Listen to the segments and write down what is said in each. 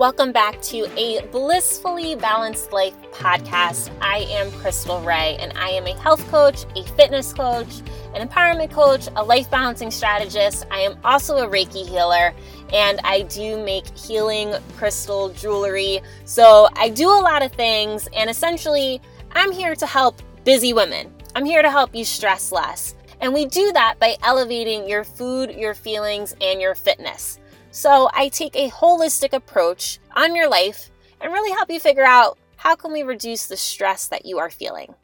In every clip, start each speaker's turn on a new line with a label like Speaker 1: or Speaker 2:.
Speaker 1: Welcome back to a Blissfully Balanced Life podcast. I am Khrystle Rea, and I am a health coach, a fitness coach, an empowerment coach, a life balancing strategist. I am also a Reiki healer, and I do make healing crystal jewelry. So I do a lot of things, and essentially, I'm here to help busy women. I'm here to help you stress less. And we do that by elevating your food, your feelings, and your fitness. So I take a holistic approach on your life and really help you figure out how can we reduce the stress that you are feeling.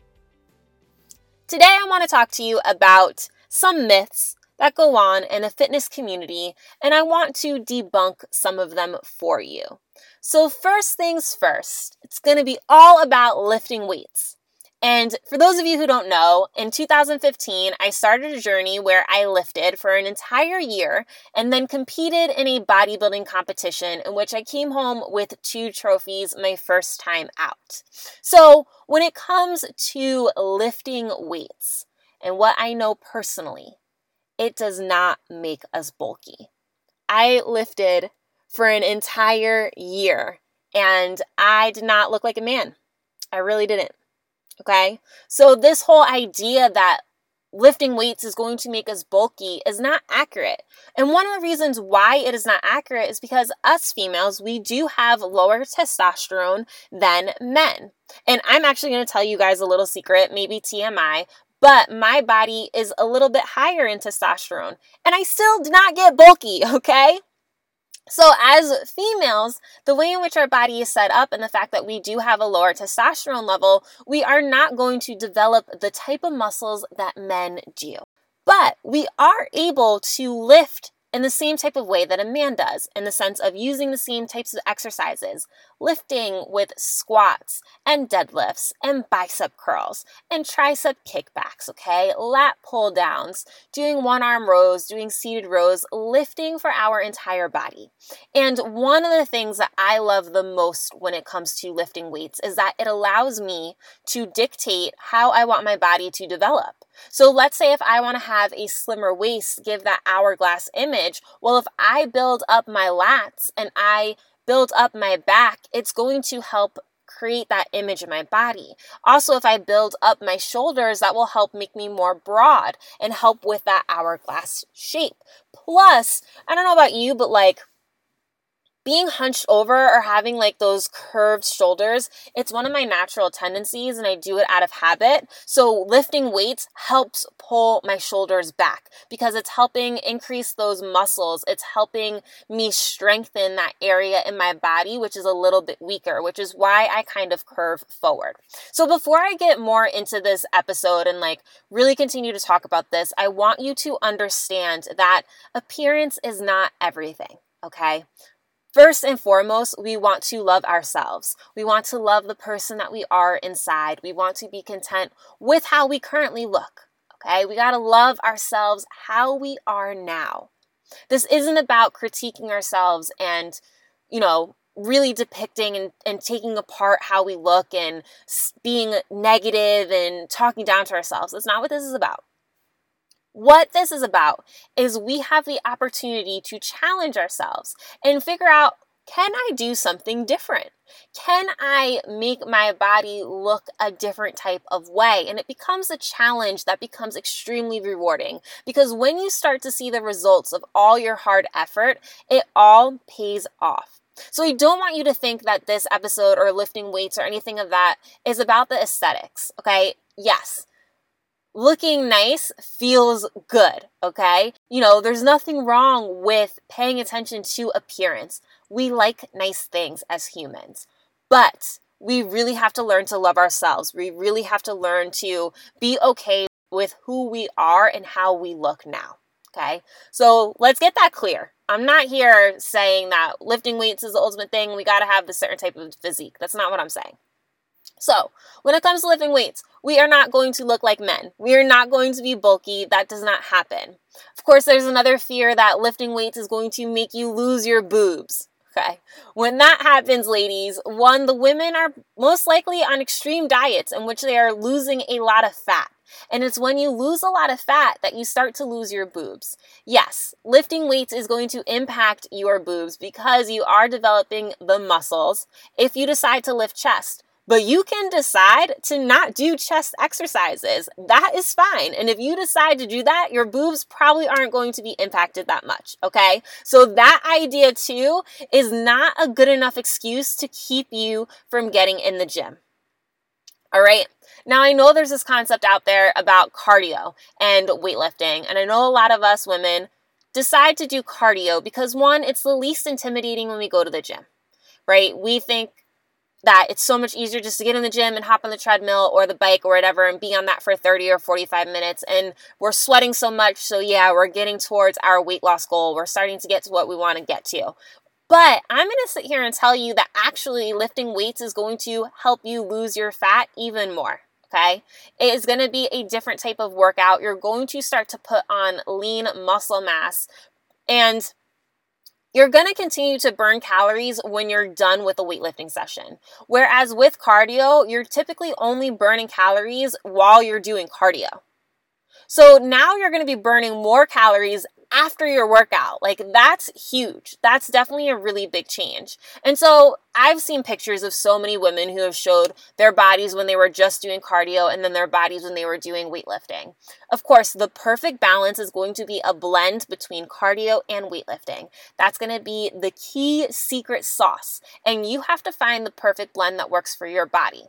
Speaker 1: Today I want to talk to you about some myths that go on in the fitness community and I want to debunk some of them for you. So first things first, it's going to be all about lifting weights. And for those of you who don't know, in 2015, I started a journey where I lifted for an entire year and then competed in a bodybuilding competition in which I came home with two trophies my first time out. So, when it comes to lifting weights and what I know personally, it does not make us bulky. I lifted for an entire year and I did not look like a man. I really didn't. Okay. So, this whole idea that lifting weights is going to make us bulky is not accurate. And one of the reasons why it is not accurate is because us females, we do have lower testosterone than men. And I'm actually going to tell you guys a little secret, maybe TMI, but my body is a little bit higher in testosterone. And I still do not get bulky, okay? So, as females, the way in which our body is set up and the fact that we do have a lower testosterone level, we are not going to develop the type of muscles that men do. But we are able to lift in the same type of way that a man does, in the sense of using the same types of exercises, lifting with squats and deadlifts and bicep curls and tricep kickbacks, okay? Lat pull downs, doing one arm rows, doing seated rows, lifting for our entire body. And one of the things that I love the most when it comes to lifting weights is that it allows me to dictate how I want my body to develop. So let's say if I want to have a slimmer waist, give that hourglass image. Well, if I build up my lats and I build up my back, it's going to help create that image in my body. Also, if I build up my shoulders, that will help make me more broad and help with that hourglass shape. Plus, I don't know about you, but like being hunched over or having like those curved shoulders, it's one of my natural tendencies and I do it out of habit. So lifting weights helps pull my shoulders back because it's helping increase those muscles. It's helping me strengthen that area in my body, which is a little bit weaker, which is why I kind of curve forward. So before I get more into this episode and like really continue to talk about this, I want you to understand that appearance is not everything. Okay. First and foremost, we want to love ourselves. We want to love the person that we are inside. We want to be content with how we currently look. Okay, we got to love ourselves how we are now. This isn't about critiquing ourselves and, you know, really depicting and, and taking apart how we look and being negative and talking down to ourselves. That's not what this is about. What this is about is we have the opportunity to challenge ourselves and figure out can I do something different? Can I make my body look a different type of way? And it becomes a challenge that becomes extremely rewarding because when you start to see the results of all your hard effort, it all pays off. So, I don't want you to think that this episode or lifting weights or anything of that is about the aesthetics, okay? Yes, looking nice feels good, okay? You know, there's nothing wrong with paying attention to appearance. We like nice things as humans, but we really have to learn to love ourselves. We really have to learn to be okay with who we are and how we look now. Okay, so let's get that clear. I'm not here saying that lifting weights is the ultimate thing. We got to have this certain type of physique. That's not what I'm saying. So, when it comes to lifting weights, we are not going to look like men. We are not going to be bulky. That does not happen. Of course, there's another fear that lifting weights is going to make you lose your boobs. Okay. When that happens, ladies, one, the women are most likely on extreme diets in which they are losing a lot of fat. And it's when you lose a lot of fat that you start to lose your boobs. Yes, lifting weights is going to impact your boobs because you are developing the muscles if you decide to lift chest. But you can decide to not do chest exercises. That is fine. And if you decide to do that, your boobs probably aren't going to be impacted that much. Okay. So that idea too is not a good enough excuse to keep you from getting in the gym. All right. Now, I know there's this concept out there about cardio and weightlifting, and I know a lot of us women decide to do cardio because one, it's the least intimidating when we go to the gym, right? We think that it's so much easier just to get in the gym and hop on the treadmill or the bike or whatever and be on that for 30 or 45 minutes. And we're sweating so much. So, yeah, we're getting towards our weight loss goal. We're starting to get to what we want to get to. But I'm going to sit here and tell you that actually lifting weights is going to help you lose your fat even more. Okay. It is going to be a different type of workout. You're going to start to put on lean muscle mass. And you're going to continue to burn calories when you're done with a weightlifting session. Whereas with cardio, you're typically only burning calories while you're doing cardio. So now you're going to be burning more calories after your workout. Like that's huge. That's definitely a really big change. And so I've seen pictures of so many women who have showed their bodies when they were just doing cardio and then their bodies when they were doing weightlifting. Of course, the perfect balance is going to be a blend between cardio and weightlifting. That's going to be the key secret sauce. And you have to find the perfect blend that works for your body.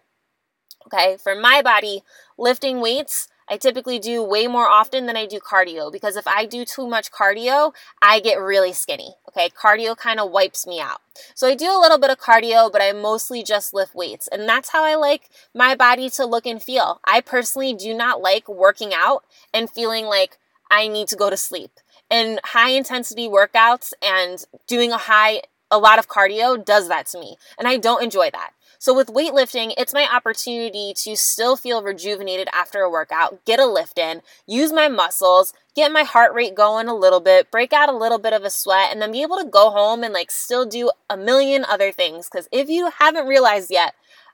Speaker 1: Okay, for my body, lifting weights I typically do way more often than I do cardio because if I do too much cardio, I get really skinny. Okay, cardio kind of wipes me out. So I do a little bit of cardio, but I mostly just lift weights. And that's how I like my body to look and feel. I personally do not like working out and feeling like I need to go to sleep. And high intensity workouts and doing a high a lot of cardio does that to me. And I don't enjoy that. So with weightlifting, it's my opportunity to still feel rejuvenated after a workout, get a lift in, use my muscles, get my heart rate going a little bit, break out a little bit of a sweat, and then be able to go home and like still do a million other things. Because if you haven't realized yet,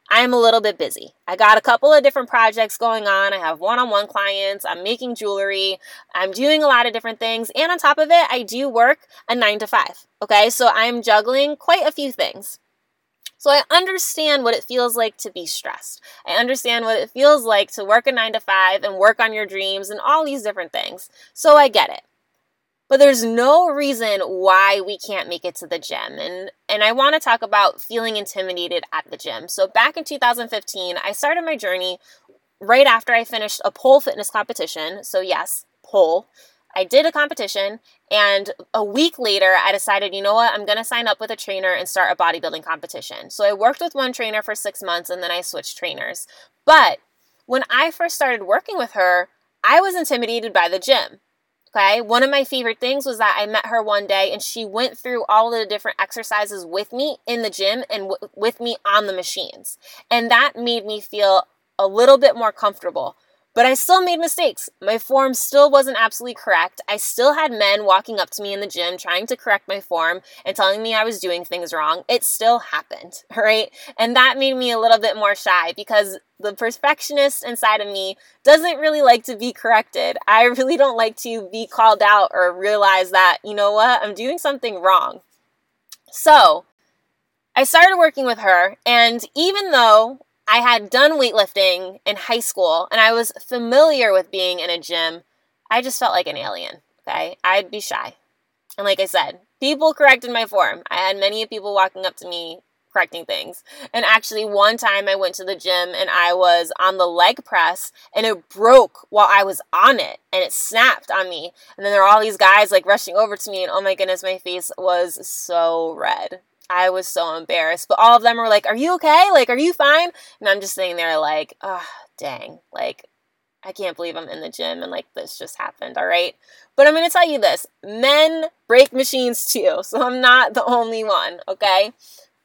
Speaker 1: I'm a little bit busy. I got a couple of different projects going on. I have one on one clients. I'm making jewelry. I'm doing a lot of different things. And on top of it, I do work a nine to five. Okay. So I'm juggling quite a few things. So I understand what it feels like to be stressed. I understand what it feels like to work a nine to five and work on your dreams and all these different things. So I get it. But there's no reason why we can't make it to the gym. And and I want to talk about feeling intimidated at the gym. So back in 2015, I started my journey right after I finished a pole fitness competition. So yes, pole. I did a competition, and a week later, I decided, you know what, I'm to sign up with a trainer and start a bodybuilding competition. So I worked with one trainer for six months and then I switched trainers. But when I first started working with her, I was intimidated by the gym. Okay. One of my favorite things was that I met her one day and she went through all the different exercises with me in the gym and w- with me on the machines. And that made me feel a little bit more comfortable but I still made mistakes. My form still wasn't absolutely correct. I still had men walking up to me in the gym trying to correct my form and telling me I was doing things wrong. It still happened, right? And that made me a little bit more shy because the perfectionist inside of me doesn't really like to be corrected. I really don't like to be called out or realize that, you know what, I'm doing something wrong. So, I started working with her, and even though I had done weightlifting in high school and I was familiar with being in a gym. I just felt like an alien. Okay. I'd be shy. And like I said, people corrected my form. I had many people walking up to me correcting things. And actually, one time I went to the gym and I was on the leg press and it broke while I was on it and it snapped on me. And then there were all these guys like rushing over to me, and oh my goodness, my face was so red. I was so embarrassed. But all of them were like, Are you okay? Like, are you fine? And I'm just sitting there like, Oh, dang. Like, I can't believe I'm in the gym and like this just happened. All right. But I'm going to tell you this men break machines too. So I'm not the only one. Okay.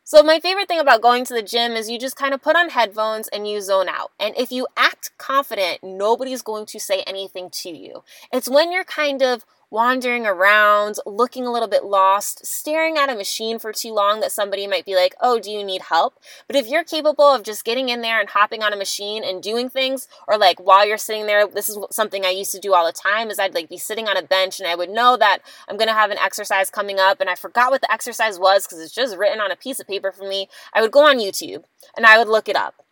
Speaker 1: So, my favorite thing about going to the gym is you just kind of put on headphones and you zone out. And if you act confident, nobody's going to say anything to you. It's when you're kind of wandering around, looking a little bit lost, staring at a machine for too long that somebody might be like, oh, do you need help? But if you're capable of just getting in there and hopping on a machine and doing things, or like while you're sitting there, this is something I used to do all the time, is I'd like be sitting on a bench and I would know that I'm gonna have an exercise coming up and I forgot what the exercise was because it's just written on a piece of paper for me. I would go on YouTube and I would look it up.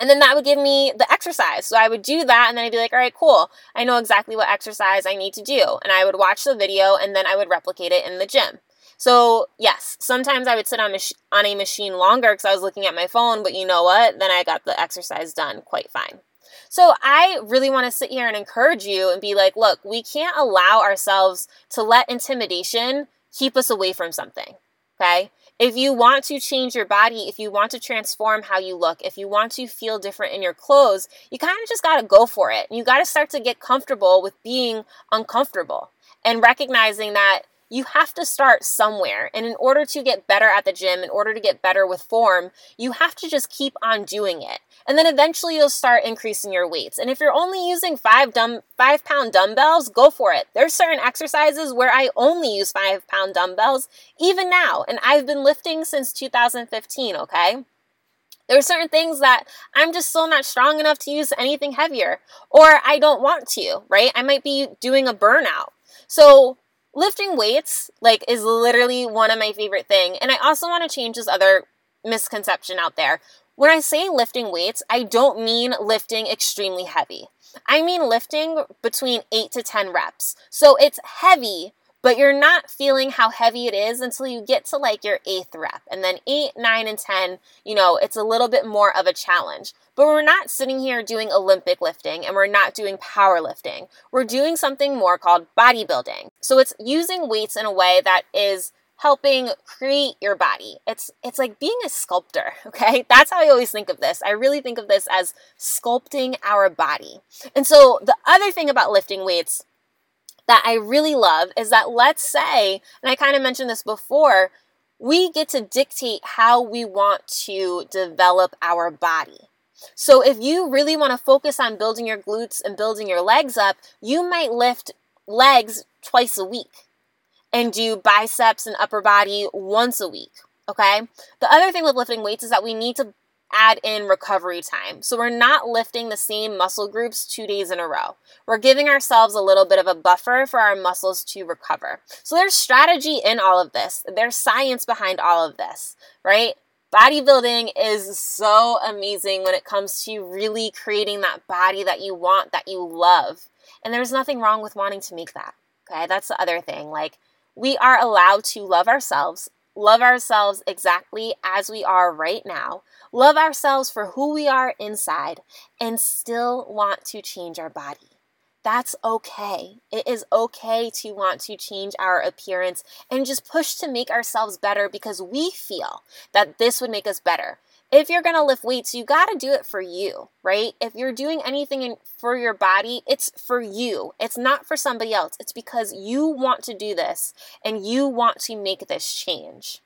Speaker 1: And then that would give me the exercise. So I would do that and then I'd be like, all right, cool. I know exactly what exercise I need to do. And I would watch the video and then I would replicate it in the gym. So, yes, sometimes I would sit on, mach- on a machine longer because I was looking at my phone, but you know what? Then I got the exercise done quite fine. So, I really want to sit here and encourage you and be like, look, we can't allow ourselves to let intimidation keep us away from something. Okay? If you want to change your body, if you want to transform how you look, if you want to feel different in your clothes, you kind of just got to go for it. You got to start to get comfortable with being uncomfortable and recognizing that you have to start somewhere. And in order to get better at the gym, in order to get better with form, you have to just keep on doing it. And then eventually you'll start increasing your weights. And if you're only using five dumb five pound dumbbells, go for it. There's certain exercises where I only use five pound dumbbells, even now. And I've been lifting since 2015, okay? There are certain things that I'm just still not strong enough to use anything heavier, or I don't want to, right? I might be doing a burnout. So lifting weights like is literally one of my favorite thing and i also want to change this other misconception out there. When i say lifting weights i don't mean lifting extremely heavy. I mean lifting between 8 to 10 reps. So it's heavy but you're not feeling how heavy it is until you get to like your eighth rep. And then eight, nine, and 10, you know, it's a little bit more of a challenge. But we're not sitting here doing Olympic lifting and we're not doing powerlifting. We're doing something more called bodybuilding. So it's using weights in a way that is helping create your body. It's it's like being a sculptor, okay? That's how I always think of this. I really think of this as sculpting our body. And so the other thing about lifting weights that I really love is that let's say, and I kind of mentioned this before, we get to dictate how we want to develop our body. So if you really want to focus on building your glutes and building your legs up, you might lift legs twice a week and do biceps and upper body once a week. Okay. The other thing with lifting weights is that we need to add in recovery time. So we're not lifting the same muscle groups two days in a row. We're giving ourselves a little bit of a buffer for our muscles to recover. So there's strategy in all of this, there's science behind all of this, right? Bodybuilding is so amazing when it comes to really creating that body that you want, that you love. And there's nothing wrong with wanting to make that. Okay, that's the other thing. Like, we are allowed to love ourselves love ourselves exactly as we are right now, love ourselves for who we are inside, and still want to change our body. That's okay. It is okay to want to change our appearance and just push to make ourselves better because we feel that this would make us better if you're going to lift weights, you got to do it for you, right? If you're doing anything in, for your body, it's for you. It's not for somebody else. It's because you want to do this and you want to make this change.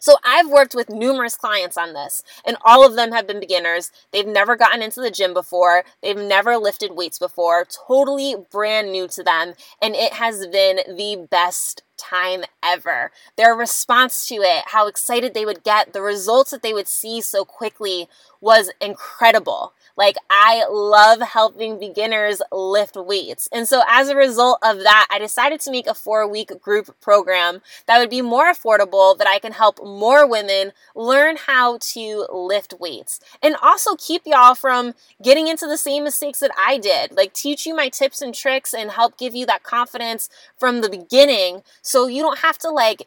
Speaker 1: So I've worked with numerous clients on this, and all of them have been beginners. They've never gotten into the gym before, they've never lifted weights before, totally brand new to them, and it has been the best time ever. Their response to it, how excited they would get, the results that they would see so quickly was incredible. Like, I love helping beginners lift weights. And so, as a result of that, I decided to make a four week group program that would be more affordable, that I can help more women learn how to lift weights and also keep y'all from getting into the same mistakes that I did. Like, teach you my tips and tricks and help give you that confidence from the beginning so you don't have to like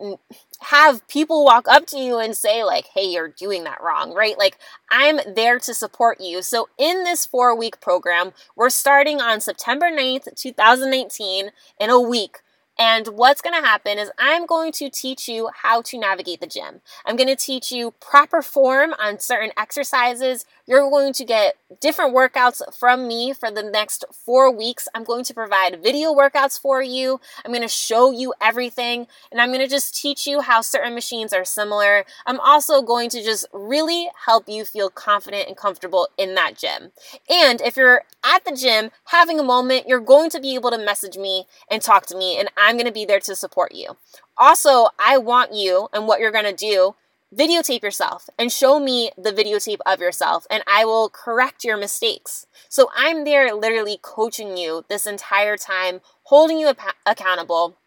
Speaker 1: have people walk up to you and say like hey you're doing that wrong right? Like i'm there to support you. So in this four week program we're starting on september 9th 2019 in a week And what's going to happen is I'm going to teach you how to navigate the gym. I'm going to teach you proper form on certain exercises. You're going to get different workouts from me for the next four weeks. I'm going to provide video workouts for you. I'm going to show you everything. And I'm going to just teach you how certain machines are similar. I'm also going to just really help you feel confident and comfortable in that gym. And if you're at the gym having a moment, you're going to be able to message me and talk to me. And I'm going to be there to support you. Also, I want you and what you're going to do videotape yourself and show me the videotape of yourself and I will correct your mistakes. So I'm there literally coaching you this entire time, holding you ap- accountable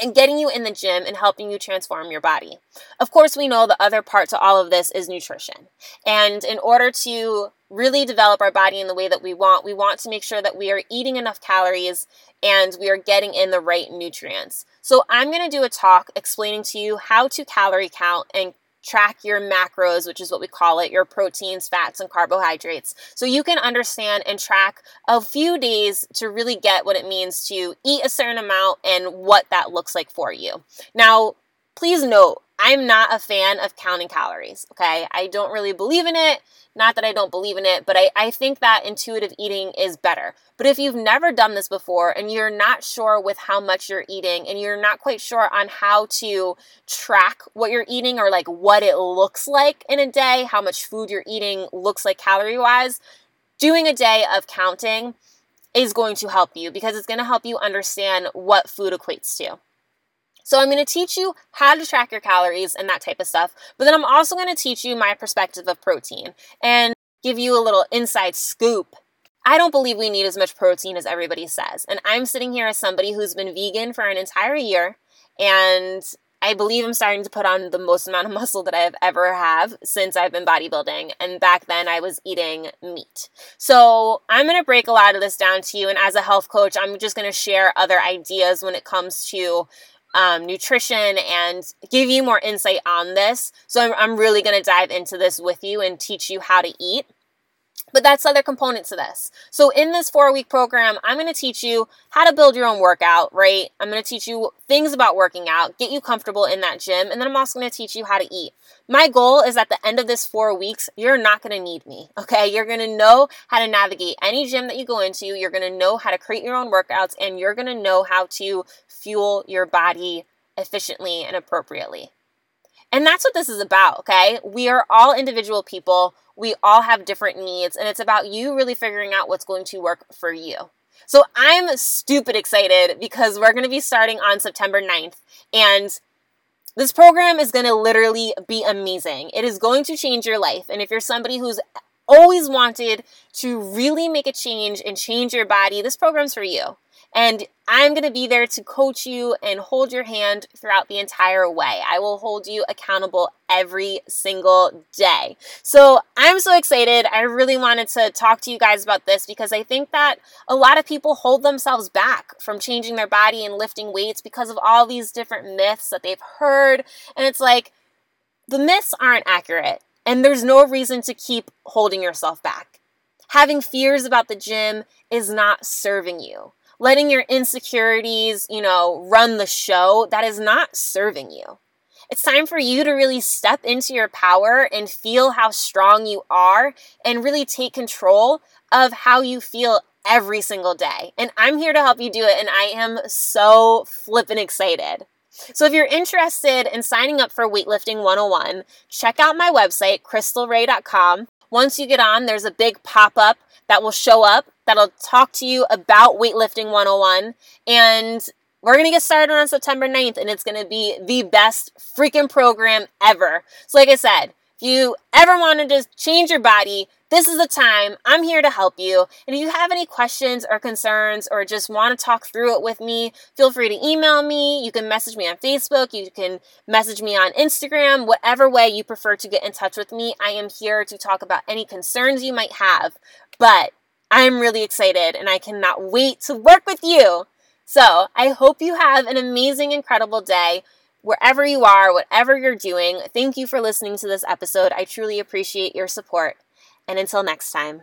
Speaker 1: and getting you in the gym and helping you transform your body. Of course, we know the other part to all of this is nutrition. And in order to really develop our body in the way that we want, we want to make sure that we are eating enough calories and we are getting in the right nutrients. So, I'm going to do a talk explaining to you how to calorie count and track your macros, which is what we call it, your proteins, fats, and carbohydrates. So you can understand and track a few days to really get what it means to eat a certain amount and what that looks like for you. Now, please note, I'm not a fan of counting calories, okay? I don't really believe in it. Not that I don't believe in it, but I, I think that intuitive eating is better. But if you've never done this before and you're not sure with how much you're eating and you're not quite sure on how to track what you're eating or like what it looks like in a day, how much food you're eating looks like calorie wise, doing a day of counting is going to help you because it's going to help you understand what food equates to. So I'm going to teach you how to track your calories and that type of stuff. But then I'm also going to teach you my perspective of protein and give you a little inside scoop. I don't believe we need as much protein as everybody says. And I'm sitting here as somebody who's been vegan for an entire year and I believe I'm starting to put on the most amount of muscle that I have ever have since I've been bodybuilding. And back then I was eating meat. So I'm going to break a lot of this down to you. And as a health coach, I'm just going to share other ideas when it comes to um, nutrition and give you more insight on this. So I'm, I'm really going to dive into this with you and teach you how to eat. But that's other components to this. So in this four week program, I'm going to teach you how to build your own workout, right? I'm going to teach you things about working out, get you comfortable in that gym, and then I'm also going to teach you how to eat. My goal is at the end of this four weeks, you're not going to need me, okay? You're going to know how to navigate any gym that you go into. You're going to know how to create your own workouts, and you're going to know how to fuel your body efficiently and appropriately. And that's what this is about, okay? We are all individual people. We all have different needs, and it's about you really figuring out what's going to work for you. So I'm stupid excited because we're going to be starting on September 9th, and this program is going to literally be amazing. It is going to change your life. And if you're somebody who's always wanted to really make a change and change your body, this program's for you. And I'm going to be there to coach you and hold your hand throughout the entire way. I will hold you accountable every single day. So I'm so excited. I really wanted to talk to you guys about this because I think that a lot of people hold themselves back from changing their body and lifting weights because of all these different myths that they've heard. And it's like, the myths aren't accurate, and there's no reason to keep holding yourself back. Having fears about the gym is not serving you letting your insecurities, you know, run the show, that is not serving you. It's time for you to really step into your power and feel how strong you are and really take control of how you feel every single day. And I'm here to help you do it, and I am so flippin' excited. So, if you're interested in signing up for Weightlifting 101, check out my website, khrystlerea.com. Once you get on, there's a big pop up that will show up that'll talk to you about weightlifting 101 and we're going to get started on September 9th and it's going to be the best freaking program ever. So like I said, you ever wanted to just change your body, this is the time. I'm here to help you. And if you have any questions or concerns or just want to talk through it with me, feel free to email me. You can message me on Facebook. You can message me on Instagram, whatever way you prefer to get in touch with me. I am here to talk about any concerns you might have. But I'm really excited and I cannot wait to work with you. So I hope you have an amazing, incredible day wherever you are, whatever you're doing. Thank you for listening to this episode. I truly appreciate your support. And until next time.